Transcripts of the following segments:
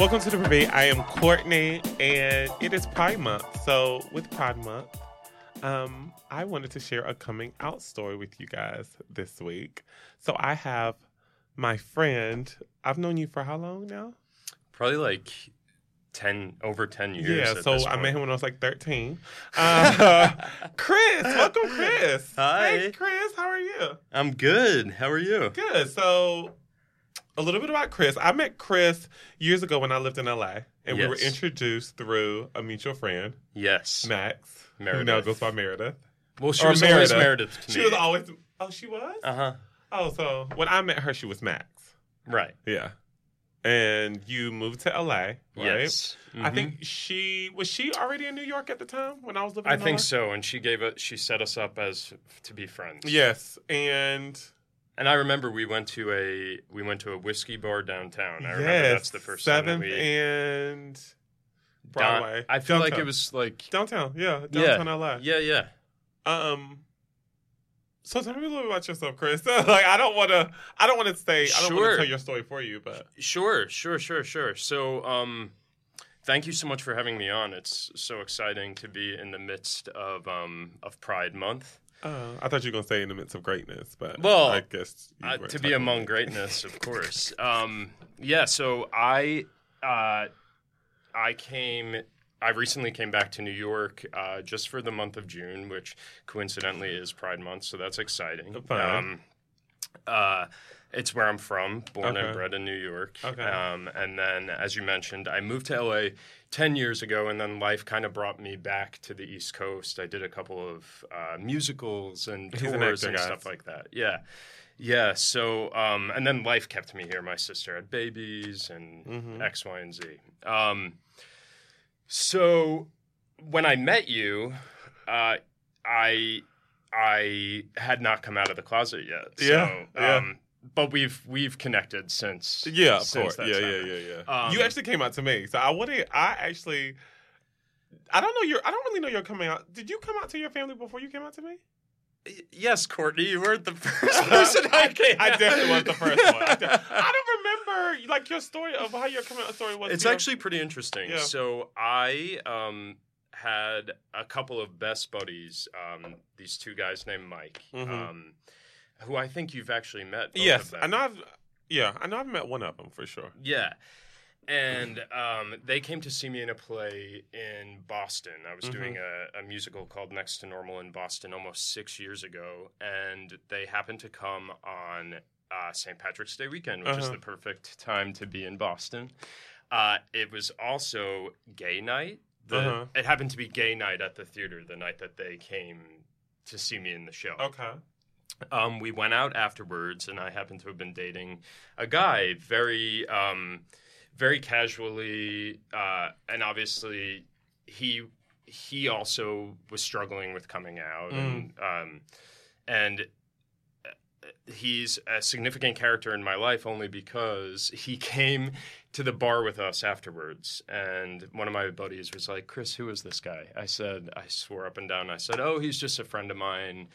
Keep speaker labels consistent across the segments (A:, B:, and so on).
A: Welcome to the debate. I am Courtney, and it is Pride Month. So, with Pride Month, um, I wanted to share a coming out story with you guys this week. So, I have my friend. I've known you for how long now?
B: Probably like ten over ten years.
A: Yeah. So I met him when I was like thirteen. Uh, Chris, welcome, Chris.
B: Hi.
A: Hey, Chris. How are you?
B: I'm good. How are you?
A: Good. So, a little bit about Chris. I met Chris years ago when I lived in LA, and we were introduced through a mutual friend,
B: Yes.
A: Max, who now goes by Meredith.
B: Well, she
A: Or
B: was always
A: Meredith.
B: Meredith to
A: She was always. Oh, she was.
B: Uh huh.
A: Oh, so when I met her, she was Max.
B: Right.
A: Yeah. And you moved to LA, right?
B: Yes.
A: I
B: Mhm.
A: think she was she already in New York at the time when I was living.
B: I
A: in
B: think so. And she gave it. She set us up as to be friends.
A: Yes, and
B: And I remember we went to a we went to a whiskey bar downtown. I
A: yes,
B: remember that's the first time we.
A: and
B: Down-
A: Broadway.
B: I feel like it was like
A: downtown. Yeah,
B: Yeah.
A: downtown LA.
B: yeah yeah.
A: Um. So tell me a little bit about yourself, Chris. like I don't want to. I don't want to say. I don't want to tell your story for you, but
B: Sure, sure, sure, sure. So, um, thank you so much for having me on. It's so exciting to be in the midst of um, of Pride Month.
A: Uh, I thought you were gonna say in the midst of greatness, but
B: Well,
A: I guess
B: Uh, to be among greatness, of course. Um, yeah. So I uh, I came. I recently came back to New York uh, just for the month of June, which coincidentally is Pride Month, so that's exciting.
A: Fine.
B: Um, uh, it's where I'm from, born
A: Okay.
B: and bred in New York.
A: Okay.
B: Um, and then, as you mentioned, I moved to LA 10 years ago, and then life kind of brought me back to the East Coast. I did a couple of uh, musicals and
A: He's
B: tours
A: actor,
B: and
A: guys.
B: stuff like that. Yeah. Yeah. So, um, and then life kept me here. My sister had babies and
A: Mhm.
B: X, Y, and Z. Um, so when I met you, uh, I I had not come out of the closet yet. So,
A: Yeah, yeah.
B: Um, but we've we've connected since.
A: Yeah, of
B: since
A: course. Yeah, yeah, yeah, yeah.
B: Um,
A: you actually came out to me, so I wouldn't. I actually. I don't know your. I don't really know your coming out. Did you come out to your family before you came out to me?
B: Yes, Courtney, you weren't the first person I came.
A: I definitely was the first one. I, de- I don't remember like your story of how your coming out story was.
B: It's
A: to your-
B: actually pretty interesting.
A: Yeah.
B: So I um, had a couple of best buddies. Um, these two guys named Mike,
A: Mhm.
B: Who I think you've actually met.
A: yes.
B: of them.
A: I know. I've yeah. I know. I've met one of them for sure.
B: Yeah. And um, they came to see me in a play in Boston. I was
A: Mhm.
B: doing a, a musical called Next to Normal in Boston almost six years ago. And they happened to come on uh, St. Patrick's Day weekend, which is
A: Uh-huh.
B: the perfect time to be in Boston. Uh, it was also gay night. The,
A: Uh-huh.
B: It happened to be gay night at the theater the night that they came to see me in the show.
A: Okay.
B: Um, we went out afterwards, and I happened to have been dating a guy very, um, very casually, uh, and obviously he he also was struggling with coming out, and um, and uh, he's a significant character in my life only because he came to the bar with us afterwards. And one of my buddies was like chris who is this guy? I said i swore up and down. I said oh he's just a friend of mine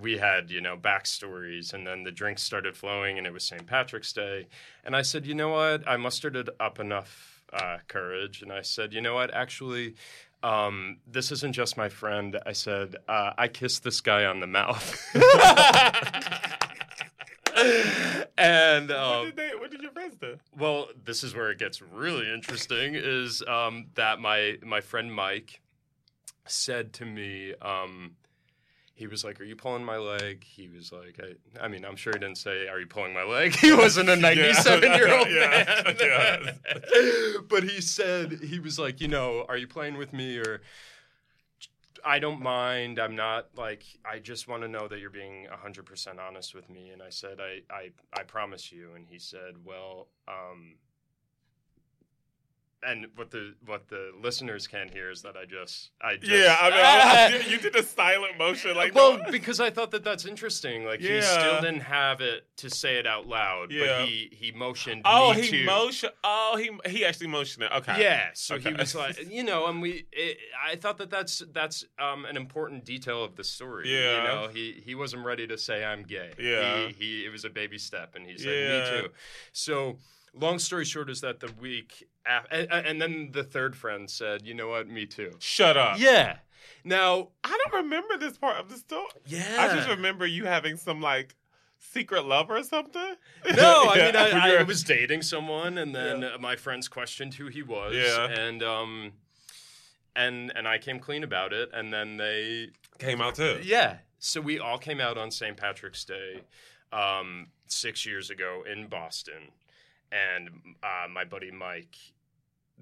B: we had you know backstories and then the drinks started flowing and it was st patrick's day and i said you know what i mustered up enough uh, courage and i said you know what actually um, this isn't just my friend. I said, uh, I kissed this guy on the mouth. and
A: what
B: um,
A: did they? What did your friends do?
B: well, this is where it gets really interesting. Is um, that my my friend Mike said to me, um, he was like, "Are you pulling my leg?" He was like, "I, I mean, I'm sure he didn't say, "Are you pulling my leg?" He wasn't a 97 year old man,
A: yeah.
B: but he said he was like, you know, "Are you playing with me or?" I don't mind. I'm not like I just want to know that you're being 100% honest with me and I said I I I promise you and he said, "Well, um and what the what the listeners can't hear is that I just I just
A: Yeah, I mean, I, I did, you did a silent motion, like
B: well,
A: no.
B: because I thought that that's interesting. Like he still didn't have it to say it out loud,
A: Yeah.
B: but he he motioned
A: Oh,
B: me
A: he
B: to.
A: motion. Oh, he he actually motioned it. Okay.
B: Yeah, so
A: Okay.
B: he was like, you know, and we, it, I thought that that's that's um, an important detail of the story.
A: Yeah.
B: you know, he he wasn't ready to say I'm gay.
A: Yeah.
B: he, he it was a baby step, and he said
A: Yeah.
B: me too. So long story short is that the week after, and, and then the third friend said, "You know what? Me too."
A: Shut up.
B: Yeah. Now,
A: I don't remember this part of the story.
B: yeah.
A: I just remember you having some like secret lover or something.
B: No, I
A: Yeah,
B: mean I, I was dating someone, and then
A: Yeah.
B: my friends questioned who he was,
A: Yeah.
B: and um, and and I came clean about it, and then they,
A: came out too.
B: yeah, so we all came out on St. Patrick's Day, um, six years ago in Boston, and uh, my buddy Mike,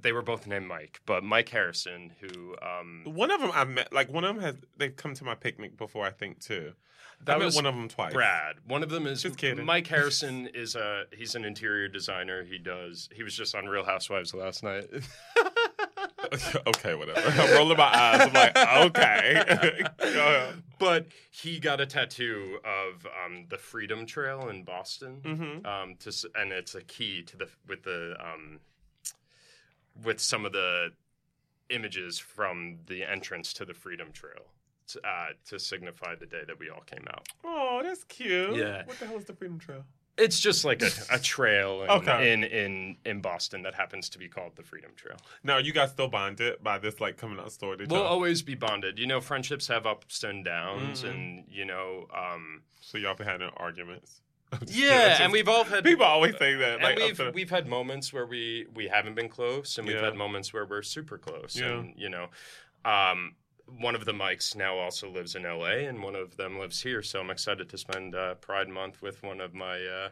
B: they were both named Mike, but Mike Harrison, who um,
A: One of them I met, like one of them has they've come to my picnic before, I think too.
B: That
A: I met
B: was
A: one of them twice.
B: Brad. One of them is
A: Just kidding.
B: Mike Harrison is a he's an interior designer. He does. He was just on Real Housewives last night.
A: okay, whatever. I'm rolling my eyes. I'm like, okay.
B: But he got a tattoo of um, the Freedom Trail in Boston.
A: Mhm.
B: Um, to s- and it's a key to the with the um, with some of the images from the entrance to the Freedom Trail. To, uh, to signify the day that we all came out.
A: Oh, that's cute.
B: Yeah.
A: What the hell is the Freedom Trail?
B: It's just like a, a trail in,
A: Okay.
B: in in in Boston that happens to be called the Freedom Trail.
A: Now, you guys still bonded by this like coming out story? Did
B: We'll
A: y'all-
B: always be bonded. You know, friendships have ups and downs,
A: Mhm.
B: and you know, um,
A: so y'all been having arguments? Just
B: yeah. and we've all had
A: people always say that.
B: and
A: Like,
B: we've we've had moments where we we haven't been close, and we've
A: Yeah.
B: had moments where we're super close.
A: Yeah.
B: And you know, um, one of the Mikes now also lives in L.A. and one of them lives here. So I'm excited to spend uh, Pride Month with one of my uh,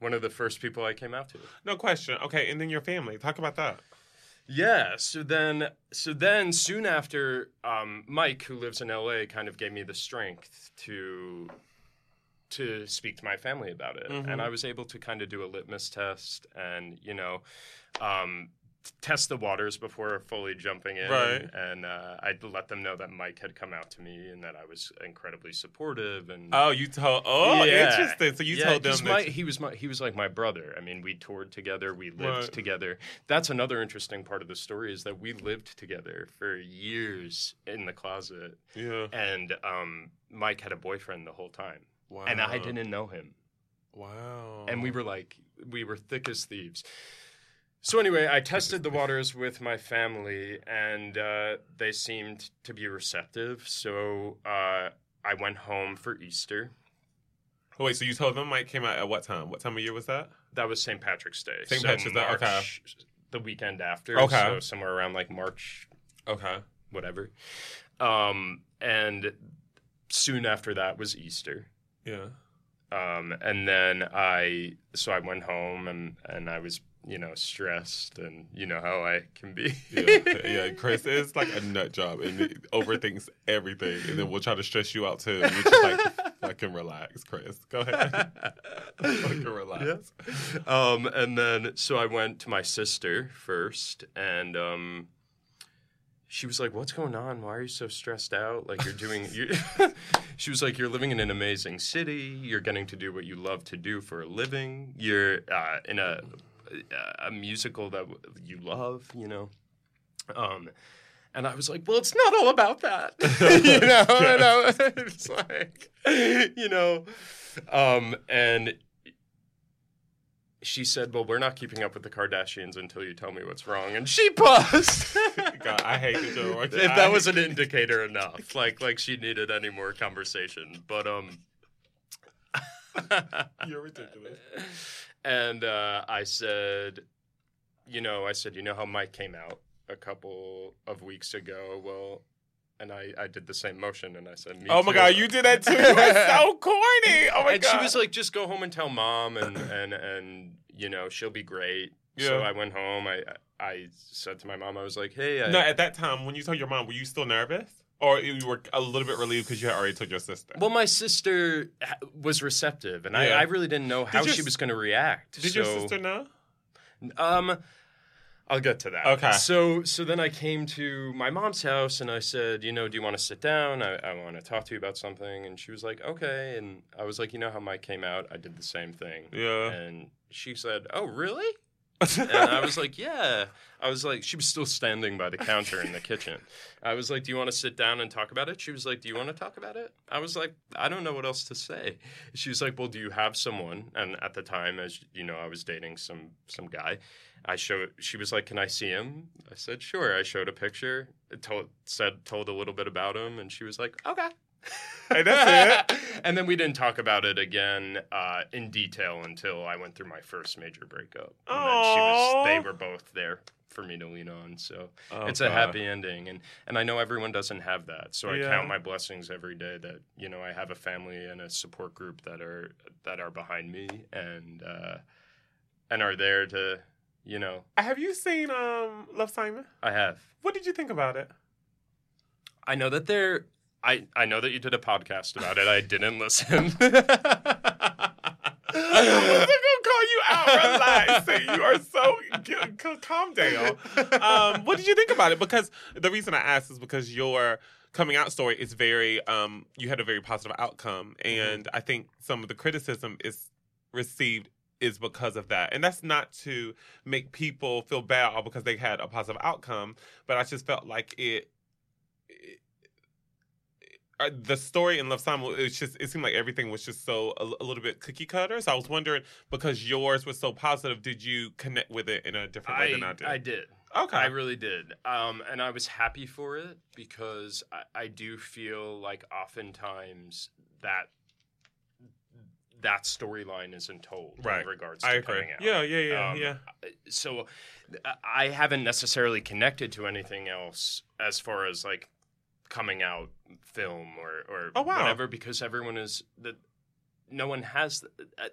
B: one of the first people I came out to.
A: no question. Okay, and then your family. Talk about that.
B: Yeah. So then, so then, soon after, um, Mike, who lives in LA, kind of gave me the strength to to speak to my family about it,
A: Mhm.
B: and I was able to kind of do a litmus test, and you know, um, test the waters before fully jumping in.
A: Right.
B: And uh, I let them know that Mike had come out to me and that I was incredibly supportive and.
A: Oh, you told. Oh,
B: Yeah.
A: interesting. So you
B: Yeah,
A: told them
B: my, he was my he was like my brother. I mean, we toured together, we lived
A: Right.
B: together. That's another interesting part of the story is that we lived together for years in the closet,
A: yeah.
B: and um, Mike had a boyfriend the whole time,
A: Wow.
B: and I didn't know him,
A: Wow.
B: and we were like we were thick as thieves. So anyway, I tested the waters with my family, and uh, they seemed to be receptive. So uh, I went home for Easter.
A: Oh, wait, so you told them Mike came out at what time? What time of year was that?
B: That was St. Patrick's Day.
A: St.
B: So
A: Patrick's Day, okay.
B: The weekend after.
A: Okay.
B: So somewhere around like March,
A: Okay.
B: whatever. Um, and soon after that was Easter.
A: Yeah.
B: Um, and then I, so I went home and, and I was, you know, stressed and you know how I can be.
A: Yeah, yeah. Chris is like a nut job and he overthinks everything, and then we'll try to stress you out too. You're just like, fucking relax, Chris. Go ahead. fucking relax.
B: Um, and then so I went to my sister first, and um, she was like, "What's going on? Why are you so stressed out? Like you're doing." you she was like, "You're living in an amazing city. You're getting to do what you love to do for a living. You're uh, in a a musical that you love. You know." Um, and I was like, well, it's not all about that. you know, and I it's like, you know, um, and she said, well, we're not keeping up with the Kardashians until you tell me what's wrong. And she paused.
A: God, I hate that you're
B: if that was an indicator enough, like like she needed any more conversation. But um,
A: You're ridiculous.
B: and uh, I said, you know, I said, you know how Mike came out a couple of weeks ago. Well, and I, I did the same motion, and I said, Me
A: Oh my
B: too."
A: god, you did that too. You were so corny. Oh my god.
B: and
A: god.
B: she was like, just go home and tell mom, and and and you know she'll be great.
A: Yeah.
B: So I went home. I I said to my mom, I was like, hey, I,
A: no, at that time when you told your mom, were you still nervous, or you were a little bit relieved because you had already told your sister?
B: well, my sister was receptive, and
A: Yeah.
B: I, I really didn't know how
A: your
B: she was going to react.
A: did
B: so,
A: your sister know?
B: Um, I'll get to that.
A: Okay.
B: So so then I came to my mom's house and I said, you know, do you want to sit down? I, I want to talk to you about something. And she was like, okay. And I was like, you know how Mike came out? I did the same thing.
A: Yeah.
B: And she said, oh, really? And I was like, yeah. I was like, she was still standing by the counter in the kitchen. I was like, do you want to sit down and talk about it? She was like, do you want to talk about it? I was like, I don't know what else to say. She was like, well, do you have someone? And at the time, as you know, I was dating some some guy. I showed. She was like, can I see him? I said, sure. I showed a picture. Told said told a little bit about him, and she was like, okay.
A: Hey, that's it.
B: and then we didn't talk about it again uh, in detail until I went through my first major breakup. And she was, they were both there for me to lean on. So
A: Oh,
B: it's a
A: God.
B: happy ending, and and I know everyone doesn't have that. So I
A: Yeah.
B: count my blessings every day that you know I have a family and a support group that are that are behind me and uh, and are there to you know
A: Have you seen um Love Simon?
B: I have.
A: What did you think about it?
B: I know that they're. I, I know that you did a podcast about it. I didn't listen.
A: I wasn't gonna call you out. Relax. You are so g- calm down. Um, what did you think about it? Because the reason I asked is because your coming out story is very. Um, you had a very positive outcome, and I think some of the criticism is received is because of that, and that's not to make people feel bad all because they had a positive outcome, but I just felt like it uh, the story in Love Simon, it's just it seemed like everything was just so a, a little bit cookie cutter. So I was wondering because yours was so positive, did you connect with it in a different way
B: I,
A: than I did?
B: I did.
A: okay,
B: I really did. Um, and I was happy for it because I, I do feel like oftentimes that that storyline isn't told
A: Right.
B: in regards to
A: I agree.
B: coming out.
A: Yeah, yeah, yeah,
B: Um,
A: yeah.
B: So I- I haven't necessarily connected to anything else as far as like coming out film or, or
A: Oh, wow.
B: whatever because everyone is that no one has uh,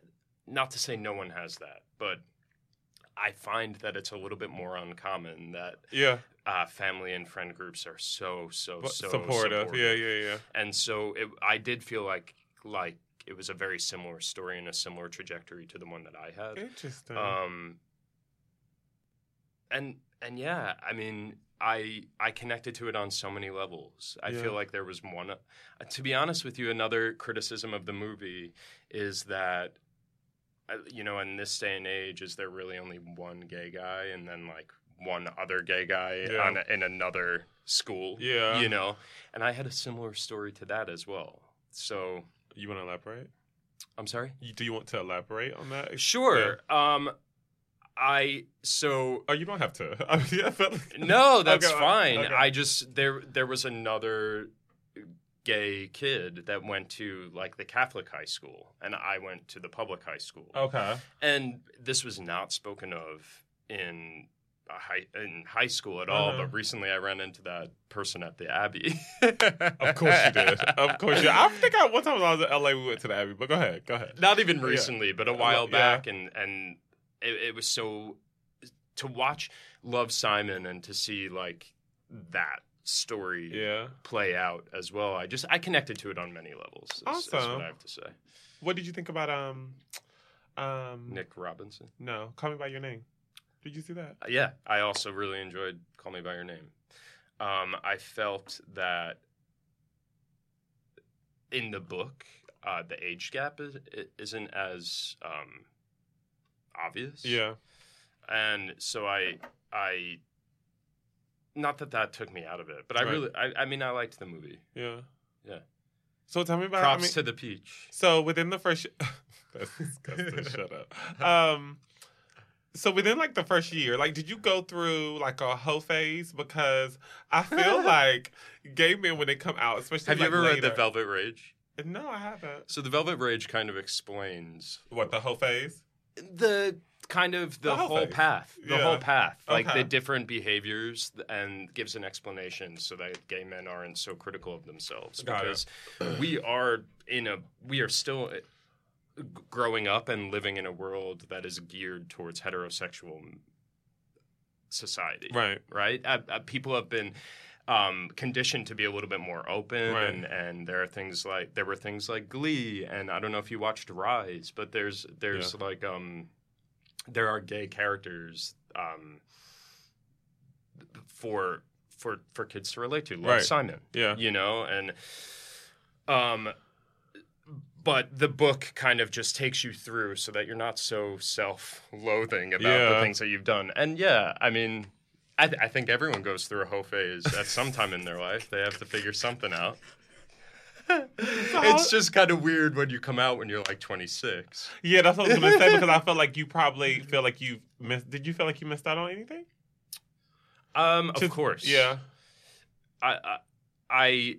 B: not to say no one has that but I find that it's a little bit more uncommon that
A: Yeah,
B: uh, family and friend groups are so so so
A: supportive. Yeah, yeah, yeah.
B: and so it, I did feel like like it was a very similar story and a similar trajectory to the one that I had.
A: Interesting.
B: Um, and and yeah, I mean, I I connected to it on so many levels. I
A: Yeah.
B: feel like there was one. Uh, to be honest with you, another criticism of the movie is that. uh, You know, in this day and age, is there really only one gay guy, and then like one other gay guy
A: Yeah.
B: on in another school?
A: Yeah.
B: you know. And I had a similar story to that as well. So
A: you want to elaborate?
B: I'm sorry.
A: You, do you want to elaborate on that?
B: Sure. Um, I so
A: Oh, you don't have to. I mean, yeah, like-
B: no, that's
A: Okay,
B: fine.
A: okay.
B: I just there there was another gay kid that went to like the Catholic high school, and I went to the public high school.
A: Okay.
B: And this was not spoken of in high in high school at all.
A: Uh-huh.
B: But recently, I ran into that person at the Abbey.
A: Of course you did. Of course you. I think I, one time when I was in LA, we went to the Abbey. But go ahead. Go ahead.
B: not even
A: Yeah.
B: recently, but a while
A: Yeah.
B: back, and and it, it was so to watch Love Simon and to see like that story
A: Yeah.
B: play out as well. I just I connected to it on many levels. Is, is
A: Awesome.
B: what I have to say.
A: What did you think about um, um?
B: Nick Robinson.
A: No, Call Me by Your Name. Did you see that?
B: Uh, yeah, I also really enjoyed Call Me by Your Name. Um, I felt that in the book, uh, the age gap is, isn't as um, obvious.
A: Yeah.
B: and so I I not that that took me out of it, but I
A: Right.
B: really I, I mean I liked the movie.
A: Yeah.
B: Yeah.
A: So tell me about.
B: Props
A: I mean,
B: to the peach.
A: So within the first, that's disgusting. Shut up. Um, so within like the first year, like, did you go through like a hoe phase? Because I feel like gay men when they come out, especially
B: Have you
A: like,
B: ever read The Velvet Rage?
A: No, I haven't.
B: So The Velvet Rage kind of explains
A: What the hoe phase?
B: The kind of the,
A: The whole
B: path, the
A: Yeah.
B: whole path, like
A: Okay.
B: the different behaviors, and gives an explanation so that gay men aren't so critical of themselves
A: Got it.
B: because we are in a we are still uh, growing up and living in a world that is geared towards heterosexual society,
A: Right.
B: right? Uh, uh, people have been um, conditioned to be a little bit more open,
A: Right.
B: and, and there are things like there were things like Glee, and I don't know if you watched Rise, but there's there's like um, there are gay characters um, for for for kids to relate to, like
A: Right.
B: Simon,
A: Yeah.
B: you know, and um, but the book kind of just takes you through so that you're not so self-loathing about
A: Yeah.
B: the things that you've done. And yeah, I mean, I, th- I think everyone goes through a hoe phase at some time in their life. They have to figure something out. it's just kind of weird when you come out when you're like 26.
A: Yeah, that's what I was gonna say because I felt like you probably feel like you missed. Did you feel like you missed out on anything?
B: Um, of
A: To-
B: course.
A: Yeah.
B: I, I, I,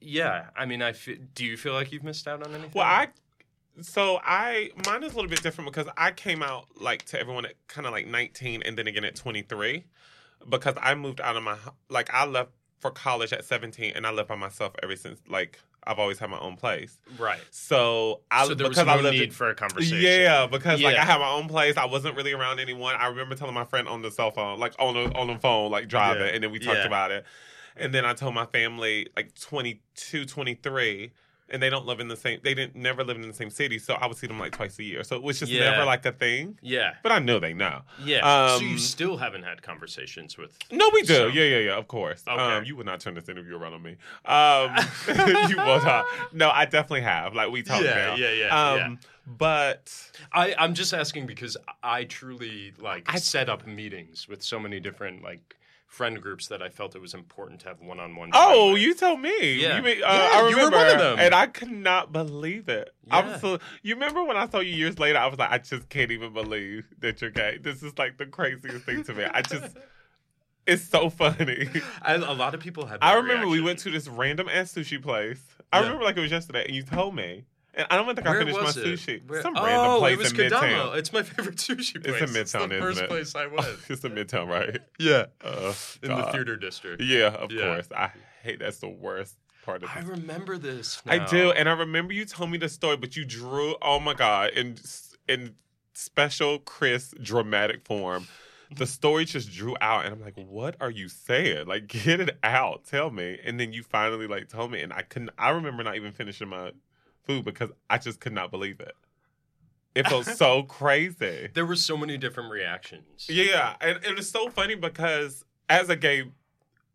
B: yeah. I mean, I fe- do you feel like you've missed out on anything?
A: Well, I. So I mine is a little bit different because I came out like to everyone at kind of like 19 and then again at 23 because I moved out of my like I left for college at 17 and I lived by myself ever since like I've always had my own place.
B: right.
A: So I
B: so there was
A: because
B: no
A: I lived
B: need
A: in,
B: for a conversation.
A: Yeah, because like I had my own place. I wasn't really around anyone. I remember telling my friend on the cell phone, like on the on the phone, like driving,
B: Yeah.
A: and then we talked
B: Yeah.
A: about it. And then I told my family like 22, 23, and they don't live in the same. They didn't never live in the same city, so I would see them like twice a year. So it was just
B: Yeah.
A: never like a thing.
B: Yeah.
A: But I know they know.
B: Yeah. so
A: Um,
B: you still haven't had conversations with.
A: No, we do.
B: So-
A: yeah, yeah, yeah. Of course.
B: Okay.
A: Um, you would not turn this interview around on me. Um, you will not. No, I definitely have. Like we talked
B: Yeah,
A: now.
B: yeah, yeah,
A: Um,
B: yeah.
A: But
B: I, I'm just asking because I truly like
A: I-
B: set up meetings with so many different like friend groups that I felt it was important to have one-on-one.
A: Oh,
B: time with.
A: you told me.
B: Yeah.
A: You mean, uh,
B: Yeah,
A: I
B: you were
A: remember,
B: one of them.
A: and I could not believe it.
B: Yeah.
A: was so. You remember when I saw you years later? I was like, I just can't even believe that you're gay. This is like the craziest thing to me. I just, it's so funny.
B: I, a lot of people had.
A: I remember we went to this random ass sushi place. I
B: Yeah.
A: remember like it was yesterday, and you told me, and I don't think I
B: Where
A: finished my
B: was it?
A: sushi.
B: Where-
A: Some
B: oh,
A: random place
B: it was
A: in
B: Kodama.
A: Midtown.
B: It's my favorite sushi place.
A: It's in Midtown,
B: it's the
A: isn't
B: first
A: it?
B: place I went.
A: it's in Midtown, right?
B: yeah,
A: Uh,
B: in the
A: God.
B: theater district.
A: Yeah, of
B: Yeah.
A: course. I hate that's the worst part of it.
B: I
A: this
B: remember this.
A: I
B: now.
A: do, and I remember you told me the story, but you drew. Oh my god! In in special, Chris dramatic form, the story just drew out, and I'm like, "What are you saying? Like, get it out, tell me." And then you finally like told me, and I couldn't. I remember not even finishing my food because I just could not believe it. It felt so crazy.
B: There were so many different reactions.
A: Yeah, and it was so funny because as a gay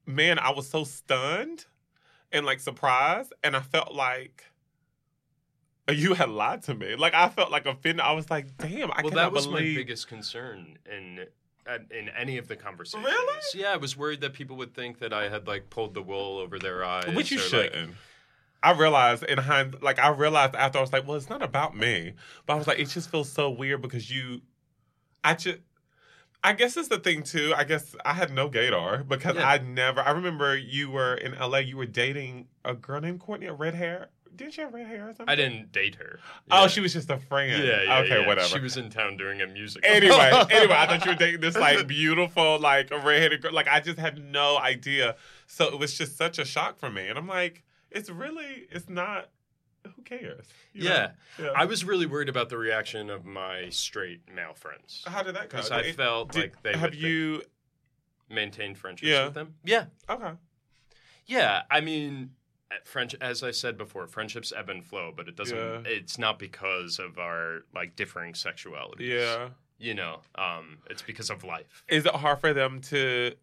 A: man, I was so stunned and like surprised, and I felt like uh, you had lied to me. Like I felt like offended. I was like, "Damn, I can't believe.
B: well,
A: cannot
B: that was
A: believe."
B: my biggest concern in in any of the conversations.
A: Really?
B: Yeah, I was worried that people would think that I had like pulled the wool over their eyes.
A: Which you shouldn't. I realized in hind, like I realized after I was like, well, it's not about me, but I was like, it just feels so weird because you, I just, I guess it's the thing too. I guess I had no gaydar because
B: Yeah.
A: I never. I remember you were in LA. You were dating a girl named Courtney, a red hair. Didn't she have red hair or something?
B: I didn't date her.
A: Oh, she was just a friend.
B: Yeah, yeah,
A: okay,
B: yeah.
A: whatever.
B: She was in town doing a music.
A: anyway, anyway, I thought you were dating this like beautiful, like a redheaded girl. Like I just had no idea. So it was just such a shock for me. And I'm like, it's really, it's not. Who cares?
B: Yeah.
A: yeah.
B: I was really worried about the reaction of my straight male friends
A: How did that go?
B: because I felt
A: did-
B: like they
A: have you?
B: maintain friendships
A: Yeah.
B: with them. Yeah,
A: Okay.
B: yeah. I mean, French, as I said before, friendships ebb and flow, but it doesn't.
A: Yeah.
B: It's not because of our like differing sexualities.
A: Yeah.
B: you know, um, it's because of life.
A: Is it hard for them to?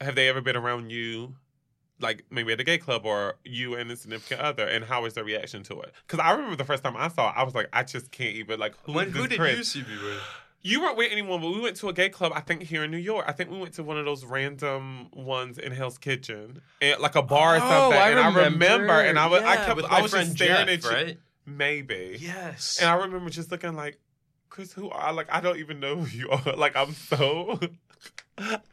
A: Have they ever been around you? Like maybe at a gay club or you and a significant other, and how was their reaction to it? Because I remember the first time I saw it, I was like, I just can't even like. Who,
B: When,
A: is
B: who did
A: Chris?
B: you see me with?
A: You weren't with anyone, but we went to a gay club. I think here in New York. I think we went to one of those random ones in Hell's Kitchen, and like a bar or
B: Oh,
A: something.
B: I
A: and I remember, and I was, I kept,
B: with
A: I was just staring
B: Jeff,
A: at you.
B: right?
A: Maybe.
B: Yes.
A: And I remember just looking like, Chris, who are like I don't even know who you are. Like I'm so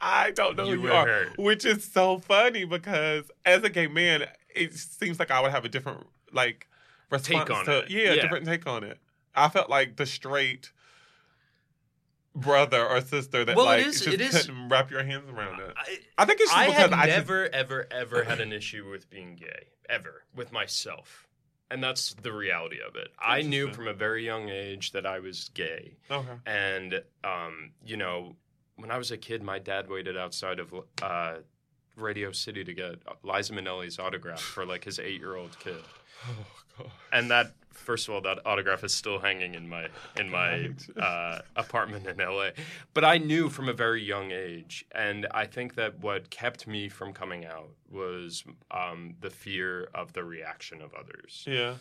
A: I don't know
B: You
A: who you are.
B: hurt.
A: Which is so funny because as a gay man, it seems like I would have a different like response
B: on
A: to
B: it.
A: yeah,
B: Yeah.
A: different take on it. I felt like the straight brother or sister that
B: Well,
A: like
B: is-
A: just
B: it is-
A: couldn't wrap your hands around it.
B: I,
A: I think it's just
B: I
A: because
B: had
A: I just
B: never, ever, ever had an issue with being gay, ever, with myself. And that's the reality of it. I knew from a very young age that I was gay.
A: okay.
B: And, um, you know, when I was a kid, my dad waited outside of uh, Radio City to get Liza Minnelli's autograph for like his eight year old kid.
A: Oh god.
B: And that, first of all, that autograph is still hanging in my in my uh, apartment in LA. But I knew from a very young age, and I think that what kept me from coming out was um, the fear of the reaction of others.
A: Yeah.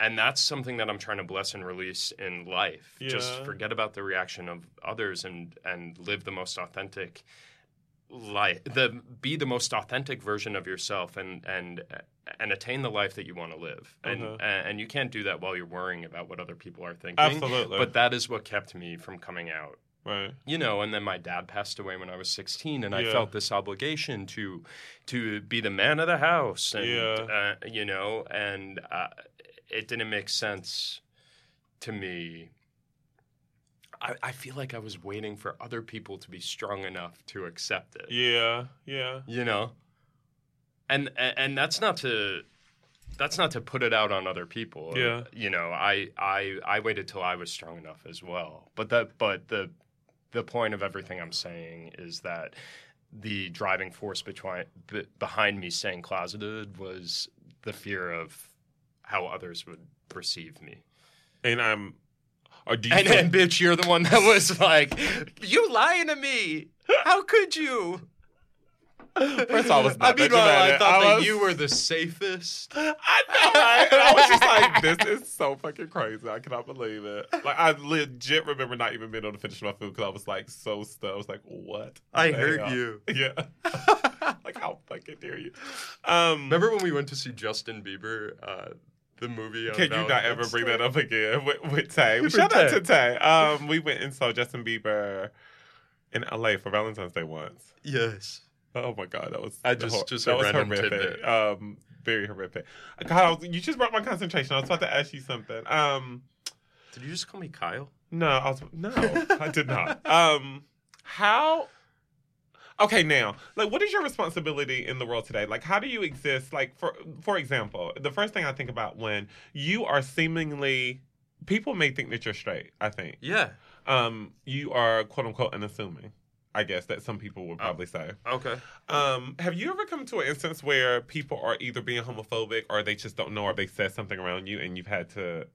B: And that's something that I'm trying to bless and release in life. Just forget about the reaction of others and and live the most authentic life. The be the most authentic version of yourself and and and attain the life that you want to live. And
A: Mhm.
B: and you can't do that while you're worrying about what other people are thinking.
A: Absolutely.
B: But that is what kept me from coming out
A: right.
B: you know and then my dad passed away when i was 16 and i felt this obligation to to be the man of the house and
A: Yeah.
B: uh, you know and uh, it didn't make sense to me I, I feel like i was waiting for other people to be strong enough to accept it
A: Yeah. Yeah.
B: you know and and, and that's not to that's not to put it out on other people
A: Yeah.
B: you know i i i waited till i was strong enough as well but that but the the point of everything i'm saying is that the driving force between behind me staying closeted was the fear of how others would perceive me
A: And I'm. Or do you
B: and, and bitch you're the one that was like you lying to me how could you
A: First of all, I was not
B: I mean, well, I thought
A: I
B: that
A: was-
B: you were the safest.
A: I know, right? I was just like, this is so fucking crazy. I cannot believe it. Like, I legit remember not even being able to finish my food because I was like so stuck. I was like, what?
B: I heard you.
A: Yeah. like, how fucking dare you? Um,
B: Remember when we went to see Justin Bieber, uh, the movie?
A: Can you not ever bring that up again with, with Tay?
B: With
A: Shout out to Tay. Um, we went and saw Justin Bieber in LA for Valentine's Day once.
B: Yes.
A: Oh my god, that was
B: I just- just a
A: that was horrific.
B: tidbit.
A: Um, very horrific. God, you just brought my concentration. I was about to ask you something. Um,
B: Did you just call me Kyle?
A: no, I was no, I did not. Um, how? Okay, now, like, what is your responsibility in the world today? Like, how do you exist? Like, for for example, the first thing I think about when you are seemingly, people may think that you're straight. I think,
B: Yeah.
A: um, you are quote unquote unassuming. I guess that some people
B: Oh.
A: would probably say.
B: Okay.
A: Um, have you ever come to an instance where people are either being homophobic or they just don't know or they said something around you and you've had to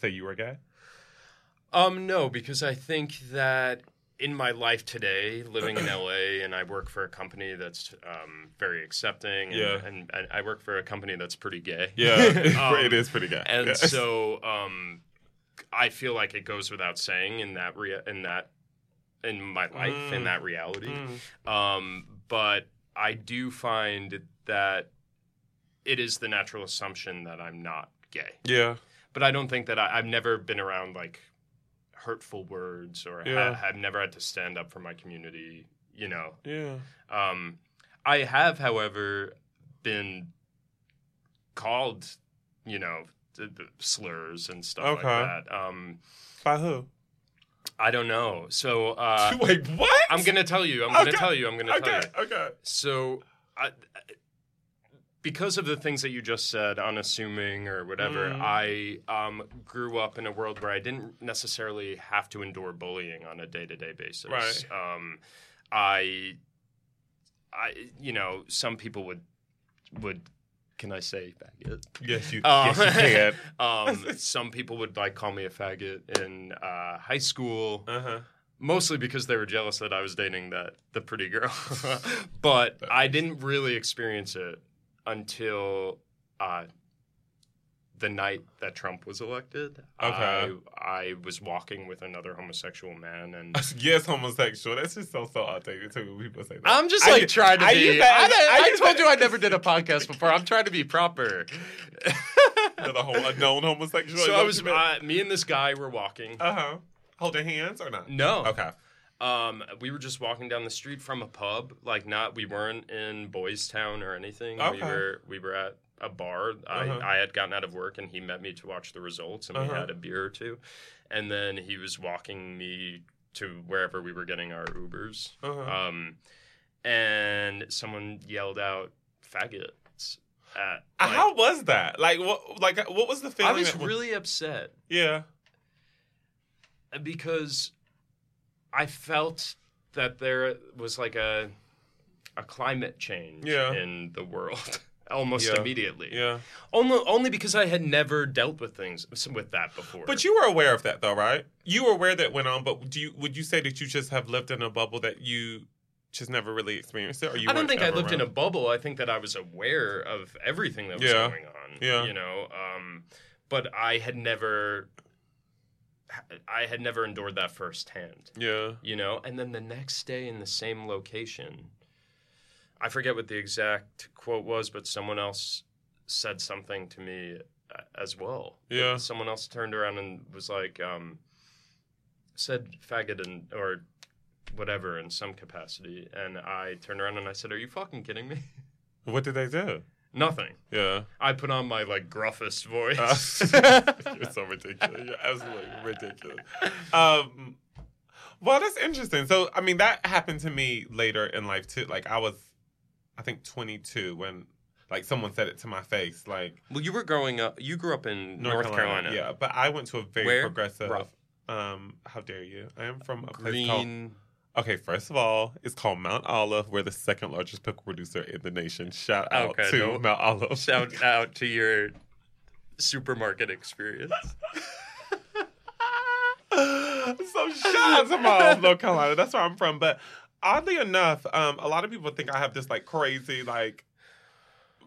A: say you were gay?
B: Um, no, because I think that in my life today, living in LA, and I work for a company that's um, very accepting, and,
A: Yeah.
B: and, and I work for a company that's pretty gay.
A: Yeah,
B: Um,
A: it is pretty gay.
B: and
A: Yeah.
B: so um, I feel like it goes without saying in that rea- in that in my life in
A: Mm.
B: that reality.
A: Mm,
B: Um, but I do find that it is the natural assumption that I'm not gay.
A: yeah,
B: But I don't think that I, I've never been around like hurtful words or
A: Yeah.
B: ha- have never had to stand up for my community. You know,
A: yeah.
B: um, I have, however, been called, you know, th- th- slurs and stuff like
A: Okay.
B: that. Um,
A: By who?
B: I don't know. So uh,
A: Wait, what?
B: I'm gonna tell you. I'm gonna tell you. I'm gonna tell you.
A: okay.
B: So, I, because of the things that you just said, unassuming or whatever,
A: Mm.
B: I um, grew up in a world where I didn't necessarily have to endure bullying on a day to day basis.
A: Right.
B: Um, I, I, you know, some people would would. Can I say faggot?
A: Yes, you.
B: Um,
A: yes, you can.
B: um, some people would like call me a faggot in uh, high school
A: Uh huh.
B: mostly because they were jealous that I was dating that the pretty girl. but I didn't really experience it until uh, the night that Trump was elected.
A: Okay.
B: I, I was walking with another homosexual man, and
A: Yes, homosexual. That's just so so outdated too. When people say that.
B: I'm just like
A: u-
B: trying to
A: I
B: be.
A: that
B: I,
A: I
B: I told
A: that-
B: you I never did a podcast before. I'm trying to be proper.
A: the whole unknown homosexual.
B: so I was, uh, me and this guy were walking.
A: Uh huh. Holding hands or not?
B: No.
A: Okay.
B: Um, we were just walking down the street from a pub. Like, not we weren't in Boys Town or anything. We
A: Okay.
B: were we were at a bar.
A: Uh-huh.
B: I I had gotten out of work and he met me to watch the results, and we
A: Uh-huh.
B: had a beer or two. And then he was walking me to wherever we were getting our Ubers.
A: Uh-huh.
B: Um, and someone yelled out "faggots." At,
A: Uh,
B: like-
A: How was that? Like what? Like what was the
B: I was really upset.
A: Yeah.
B: because I felt that there was like a a climate change
A: Yeah.
B: in the world almost
A: Yeah.
B: immediately.
A: Yeah.
B: Only only because I had never dealt with things with that before.
A: But you were aware of that though, right? You were aware that went on, but do you would you say that you just have lived in a bubble that you just never really experienced it? Or you
B: I don't think I lived in a bubble. I think that I was aware of everything that was
A: Yeah.
B: going on.
A: Yeah.
B: You know, um, but I had never, I had never endured that firsthand.
A: Yeah.
B: You know, and then the next day in the same location, I forget what the exact quote was, but someone else said something to me uh, as well.
A: Yeah.
B: Someone else turned around and was like, um, said faggot and or whatever in some capacity, and I turned around and I said, "Are you fucking kidding me?"
A: What did they do?
B: Nothing.
A: Yeah.
B: I put on my like gruffest voice.
A: Uh, You're so ridiculous. You're absolutely ridiculous. Um, well, that's interesting. So, I mean, that happened to me later in life too. Like, I was, I think, 22 when, like, someone said it to my face. Like,
B: well, you were growing up. You grew up in North, Carolina.
A: Yeah, but I went to a very
B: Where?
A: progressive.
B: Rough.
A: Um, how dare you? I am from a place called. Okay, first of all, it's called Mount Olive. We're the second largest pickle producer in the nation. Shout out
B: Okay,
A: to
B: no.
A: Mount Olive.
B: Shout out to your supermarket experience.
A: so shout out to my own North Carolina. That's where I'm from. But oddly enough, um, a lot of people think I have this like crazy, like,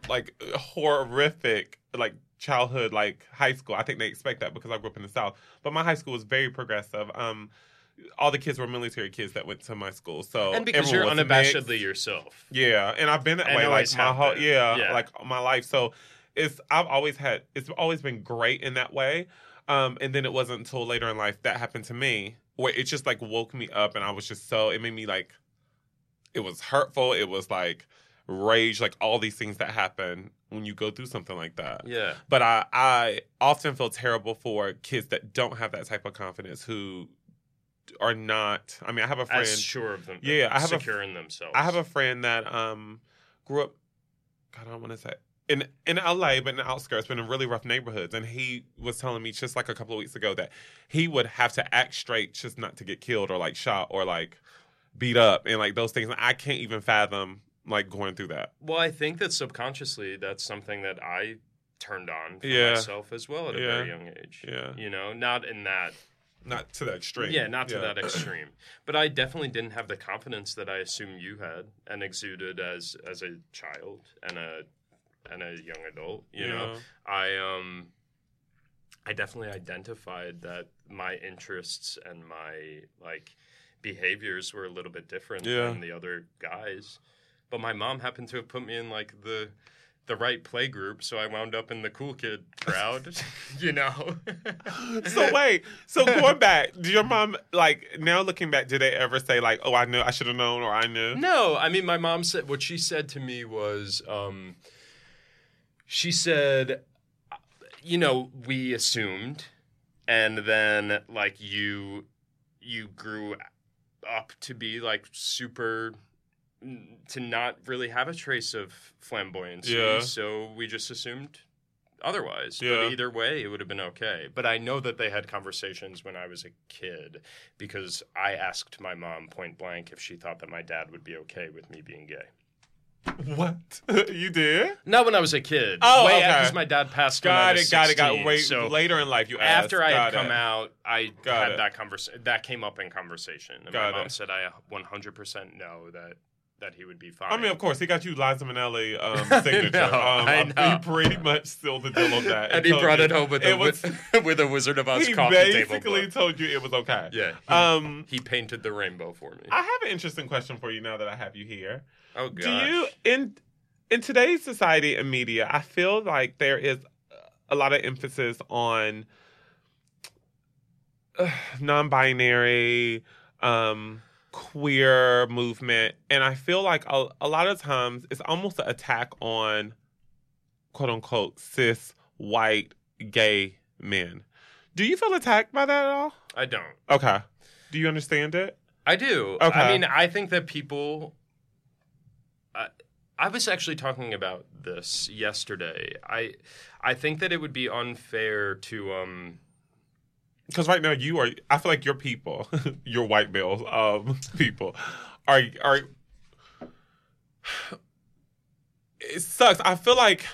A: like horrific, like childhood, like high school. I think they expect that because I grew up in the South. But my high school was very progressive. Um, all the kids were military kids that went to my school. So
B: and because you're unabashedly yourself.
A: Yeah, and I've been that
B: And
A: way like my whole yeah,
B: Yeah.
A: like my life. So it's I've always had it's always been great in that way. Um, and then it wasn't until later in life that happened to me where it just like woke me up and I was just so it made me like it was hurtful. It was like rage, like all these things that happen when you go through something like that.
B: Yeah.
A: But I I often feel terrible for kids that don't have that type of confidence who are not. I mean, I have a friend.
B: As sure of them.
A: Yeah, I have a-
B: in themselves.
A: I have a friend that um grew up. God, I don't want to say in in LA, but in the outskirts, but in really rough neighborhoods. And he was telling me just like a couple of weeks ago that he would have to act straight just not to get killed or like shot or like beat up and like those things. And I can't even fathom like going through that.
B: Well, I think that subconsciously that's something that I turned on for
A: Yeah.
B: myself as well at a
A: Yeah.
B: very young age.
A: Yeah.
B: You know, not in that
A: Not to that extreme.
B: Yeah, not to
A: Yeah.
B: that extreme. But I definitely didn't have the confidence that I assume you had and exuded as as a child and a and a young adult. You know, I um I definitely identified that my interests and my like behaviors were a little bit different
A: Yeah.
B: than the other guys. But my mom happened to have put me in like the the right play group, so I wound up in the cool kid crowd, you know.
A: so wait, so going back, did your mom like now looking back, did they ever say like, "Oh, I knew, I should have known," or "I knew"?
B: No, I mean, my mom said what she said to me was, um, she said, you know, we assumed, and then like you, you grew up to be like super, to not really have a trace of flamboyancy.
A: Yeah.
B: So we just assumed otherwise.
A: Yeah.
B: But either way, it would have been okay. But I know that they had conversations when I was a kid because I asked my mom point blank if she thought that my dad would be okay with me being gay.
A: What you did?
B: Not when I was a kid.
A: Oh,
B: way
A: okay.
B: because my dad passed.
A: Got it, got it, got it. Wait,
B: so
A: later in life, you
B: after
A: asked.
B: I had
A: Got
B: come out, I
A: Got
B: had
A: it.
B: that conversation. That came up in conversation, and
A: Got
B: my mom
A: it.
B: said I 100% know that that he would be fine.
A: I mean, of course, he got you Liza Minnelli um, signature.
B: know,
A: um,
B: I
A: He
B: know.
A: pretty much sealed the deal on that.
B: and he brought
A: you
B: it home with,
A: it
B: a,
A: was-
B: with, with a Wizard of Oz
A: He
B: coffee table
A: He
B: basically
A: told you it was okay.
B: Yeah, he,
A: Um,
B: he painted the rainbow for me.
A: I have an interesting question for you now that I have you here.
B: oh gosh.
A: Do you in in today's society and media? I feel like there is a lot of emphasis on uh, non-binary, um, queer movement, and I feel like a, a lot of times it's almost an attack on quote unquote cis white gay men. Do you feel attacked by that at all?
B: I don't.
A: Okay. Do you understand it?
B: I do.
A: Okay.
B: I mean, I think that people. I, I was actually talking about this yesterday. I, I think that it would be unfair to um.
A: Because right now you are, I feel like your people, your white male um, people, are are. It sucks. I feel like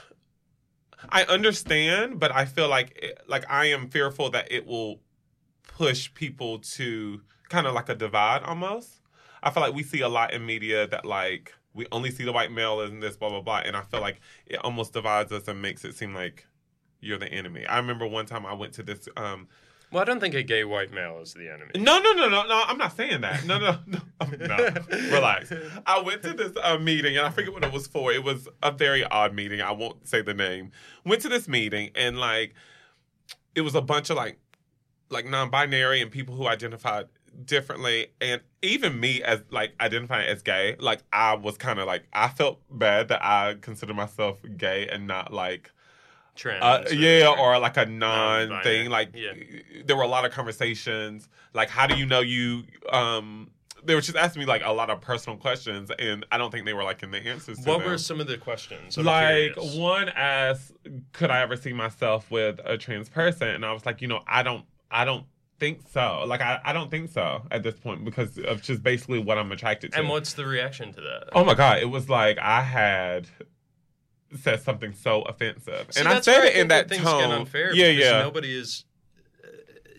A: I understand, but I feel like it, like I am fearful that it will push people to kind of like a divide almost. I feel like we see a lot in media that like we only see the white male and this blah blah blah, and I feel like it almost divides us and makes it seem like you're the enemy. I remember one time I went to this. Um,
B: Well, I don't think a gay white male is the enemy.
A: no, no, no, no, no. I'm not saying that. No, no, no. no. Relax. I went to this uh, meeting, and I forget what it was for. It was a very odd meeting. I won't say the name. Went to this meeting, and like, it was a bunch of like, like non-binary and people who identified differently, and even me as like identifying as gay. Like, I was kind of like, I felt bad that I consider myself gay and not like
B: Trans.
A: uh,
B: or-
A: yeah, or like a non
B: Non-binary.
A: thing. Like
B: Yeah.
A: there were a lot of conversations. Like, how do you know you? Um, they were just asking me like a lot of personal questions, and I don't think they were like in the answers. To
B: What
A: them.
B: were some of the questions? I'm
A: like
B: curious.
A: one asked, "Could I ever see myself with a trans person?" And I was like, you know, I don't, I don't think so. Like, I, I don't think so at this point because of just basically what I'm attracted to.
B: And what's the reaction to that?
A: Oh my god! It was like I had said something so offensive,
B: See,
A: and I said it in that tone.
B: Unfair
A: yeah,
B: because
A: yeah.
B: Nobody is. uh,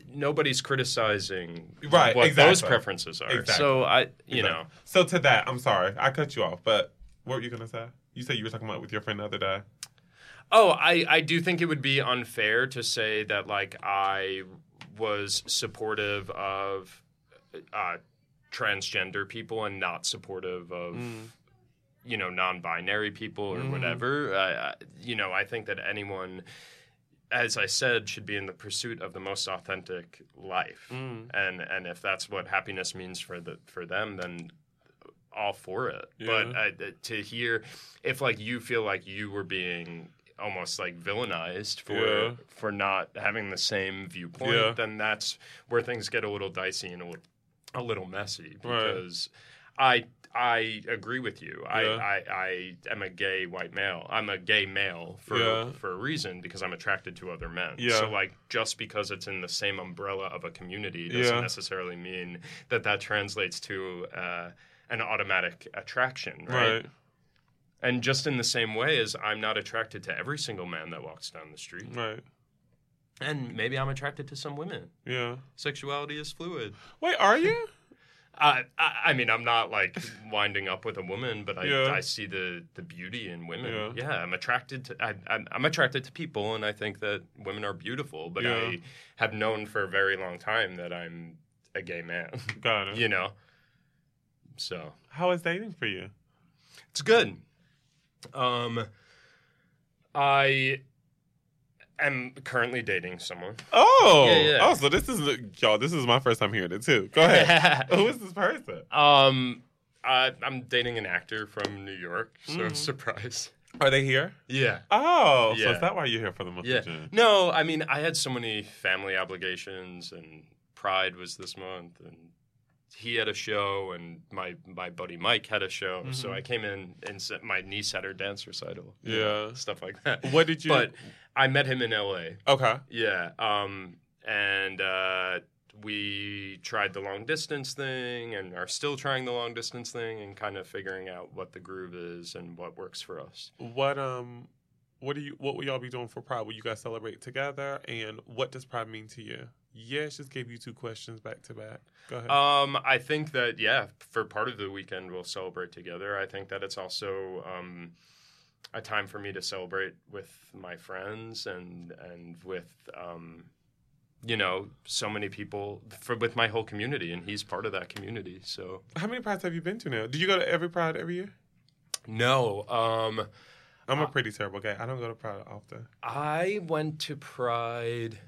B: Nobody's criticizing
A: Right,
B: what those preferences are.
A: Exactly.
B: So I, you
A: Exactly.
B: know,
A: So to that, I'm sorry I cut you off, but what were you gonna say? You said you were talking about with your friend the other day.
B: Oh, I, I do think it would be unfair to say that like I was supportive of uh, transgender people and not supportive of
A: Mm.
B: You know non-binary people or
A: Mhm.
B: whatever. I, I, you know, I think that anyone, as I said, should be in the pursuit of the most authentic life,
A: Mm.
B: and and if that's what happiness means for the for them, then all for it.
A: Yeah.
B: But uh, to hear if like you feel like you were being almost like villainized for
A: Yeah.
B: for not having the same viewpoint,
A: Yeah.
B: then that's where things get a little dicey and a, li- a little messy
A: Right.
B: I I agree with you. I, I I am a gay white male. I'm a gay male for
A: Yeah.
B: for a reason because I'm attracted to other men.
A: Yeah.
B: So like just because it's in the same umbrella of a community doesn't
A: Yeah.
B: necessarily mean that that translates to uh, an automatic attraction, right?
A: Right.
B: And just in the same way as I'm not attracted to every single man that walks down the street,
A: Right.
B: and maybe I'm attracted to some women.
A: Yeah.
B: Sexuality is fluid.
A: Wait, are you?
B: I, I, mean, I'm not like winding up with a woman, but I,
A: Yeah.
B: I see the, the beauty in women.
A: Yeah.
B: Yeah, I'm attracted to I, I'm, I'm attracted to people, and I think that women are beautiful. But
A: Yeah.
B: I have known for a very long time that I'm a gay man.
A: Got it.
B: you know, so
A: How is dating for you?
B: it's good. Um, I am currently dating someone.
A: Oh.
B: Yeah, yeah.
A: Oh, so this is y'all. This is my first time hearing it too. Go ahead. Who is this person?
B: um, I, I'm dating an actor from New York, so
A: Mhm.
B: surprise.
A: Are they here?
B: Yeah.
A: Oh, so is that why you're here for the month
B: Yeah.
A: of June?
B: No, I mean, I had so many family obligations, and Pride was this month, and he had a show, and my my buddy Mike had a show. So
A: Mhm.
B: I came in and s- my niece had her dance recital.
A: Yeah.
B: know, stuff like that.
A: What did you?
B: But I met him in L.A.
A: okay.
B: Yeah, um, and uh, we tried the long distance thing, and are still trying the long distance thing, and kind of figuring out what the groove is and what works for us.
A: What um, what do you? What will y'all be doing for Pride? Will you guys celebrate together? And what does Pride mean to you? Yes, just gave you two questions back to back. Go ahead.
B: Um, I think that yeah, for part of the weekend we'll celebrate together. I think that it's also um, a time for me to celebrate with my friends and and with um, you know so many people for with my whole community, and he's part of that community. So
A: How many prides have you been to now? Do you go to every Pride every year?
B: no, um,
A: I'm a pretty terrible guy. I don't go to Pride often.
B: I went to Pride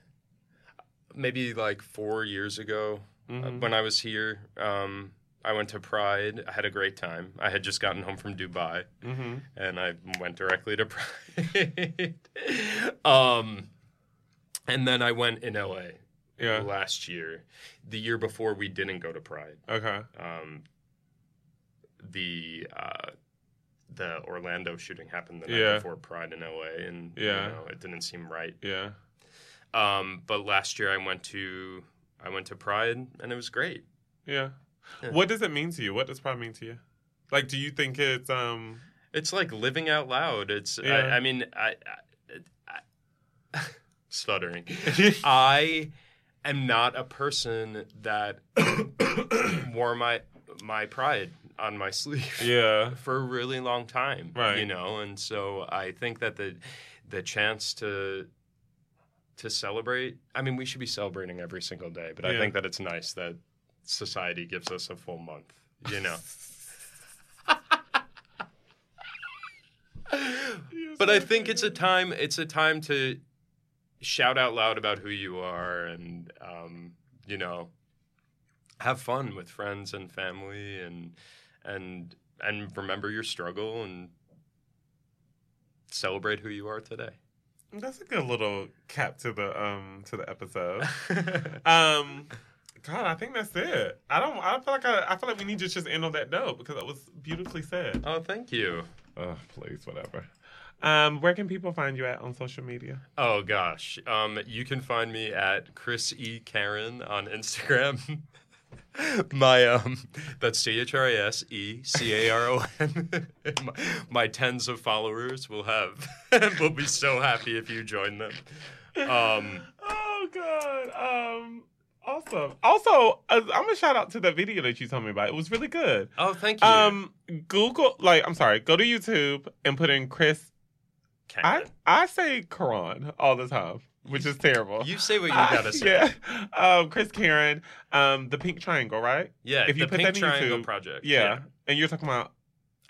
B: maybe like four years ago uh,
A: Mhm.
B: when I was here. Um, I went to Pride. I had a great time. I had just gotten home from Dubai.
A: Mm-hmm.
B: and I went directly to Pride. um, and then I went in LA
A: Yeah.
B: last year. The year before, we didn't go to Pride.
A: Okay.
B: Um, the uh, the Orlando shooting happened the night
A: Yeah.
B: before Pride in LA, and
A: Yeah.
B: you know, it didn't seem right.
A: Yeah.
B: Um, but last year, I went to I went to Pride, and it was great.
A: Yeah.
B: Yeah.
A: What does it mean to you? What does Pride mean to you? Like, do you think it's um?
B: It's like living out loud. It's
A: Yeah.
B: I, I mean I, I, I stuttering. I am not a person that wore my my pride on my sleeve
A: yeah.
B: for a really long time.
A: Right.
B: You know, and so I think that the the chance to to celebrate. I mean, we should be celebrating every single day, but I think that it's nice that society gives us a full month. You know. but I think it's a time. It's a time to shout out loud about who you are, and um, you know, have fun with friends and family, and and and remember your struggle and celebrate who you are today.
A: That's a good little cap to the um to the episode. Um, God, I think that's it. I don't. I feel like I, I feel like we need to just end on that note because that was beautifully said.
B: oh, thank you.
A: Oh, please, whatever. Um, where can people find you at on social media?
B: Oh gosh, um, you can find me at Chris E Caron on Instagram. my um, that's C H R I S E C A R O N. My- My tens of followers will have will be so happy if you join them. Um,
A: Oh God. Um. Awesome. Also, uh, I'm gonna shout out to the video that you told me about. It was really good.
B: oh, thank you.
A: Um, Google, like, I'm sorry, go to YouTube and put in Chris. I I say Karan all the time, which is terrible.
B: you say what you gotta say.
A: Yeah. Um, Chris Caron, um, the Pink Triangle, right?
B: Yeah,
A: If you
B: the
A: put
B: Pink
A: that in
B: Triangle
A: YouTube,
B: Project.
A: Yeah. And you're talking about.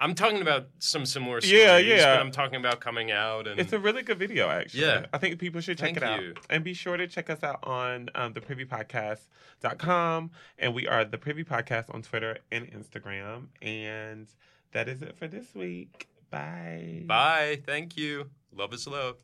B: I'm talking about some similar stories.
A: Yeah, yeah.
B: But I'm talking about coming out and
A: It's a really good video, actually.
B: Yeah.
A: I think people should check
B: Thank
A: it out.
B: you.
A: And be sure to check us out on um, the privypodcast.com. And we are the Privy Podcast on Twitter and Instagram. And that is it for this week. Bye.
B: bye. Thank you. Love is love.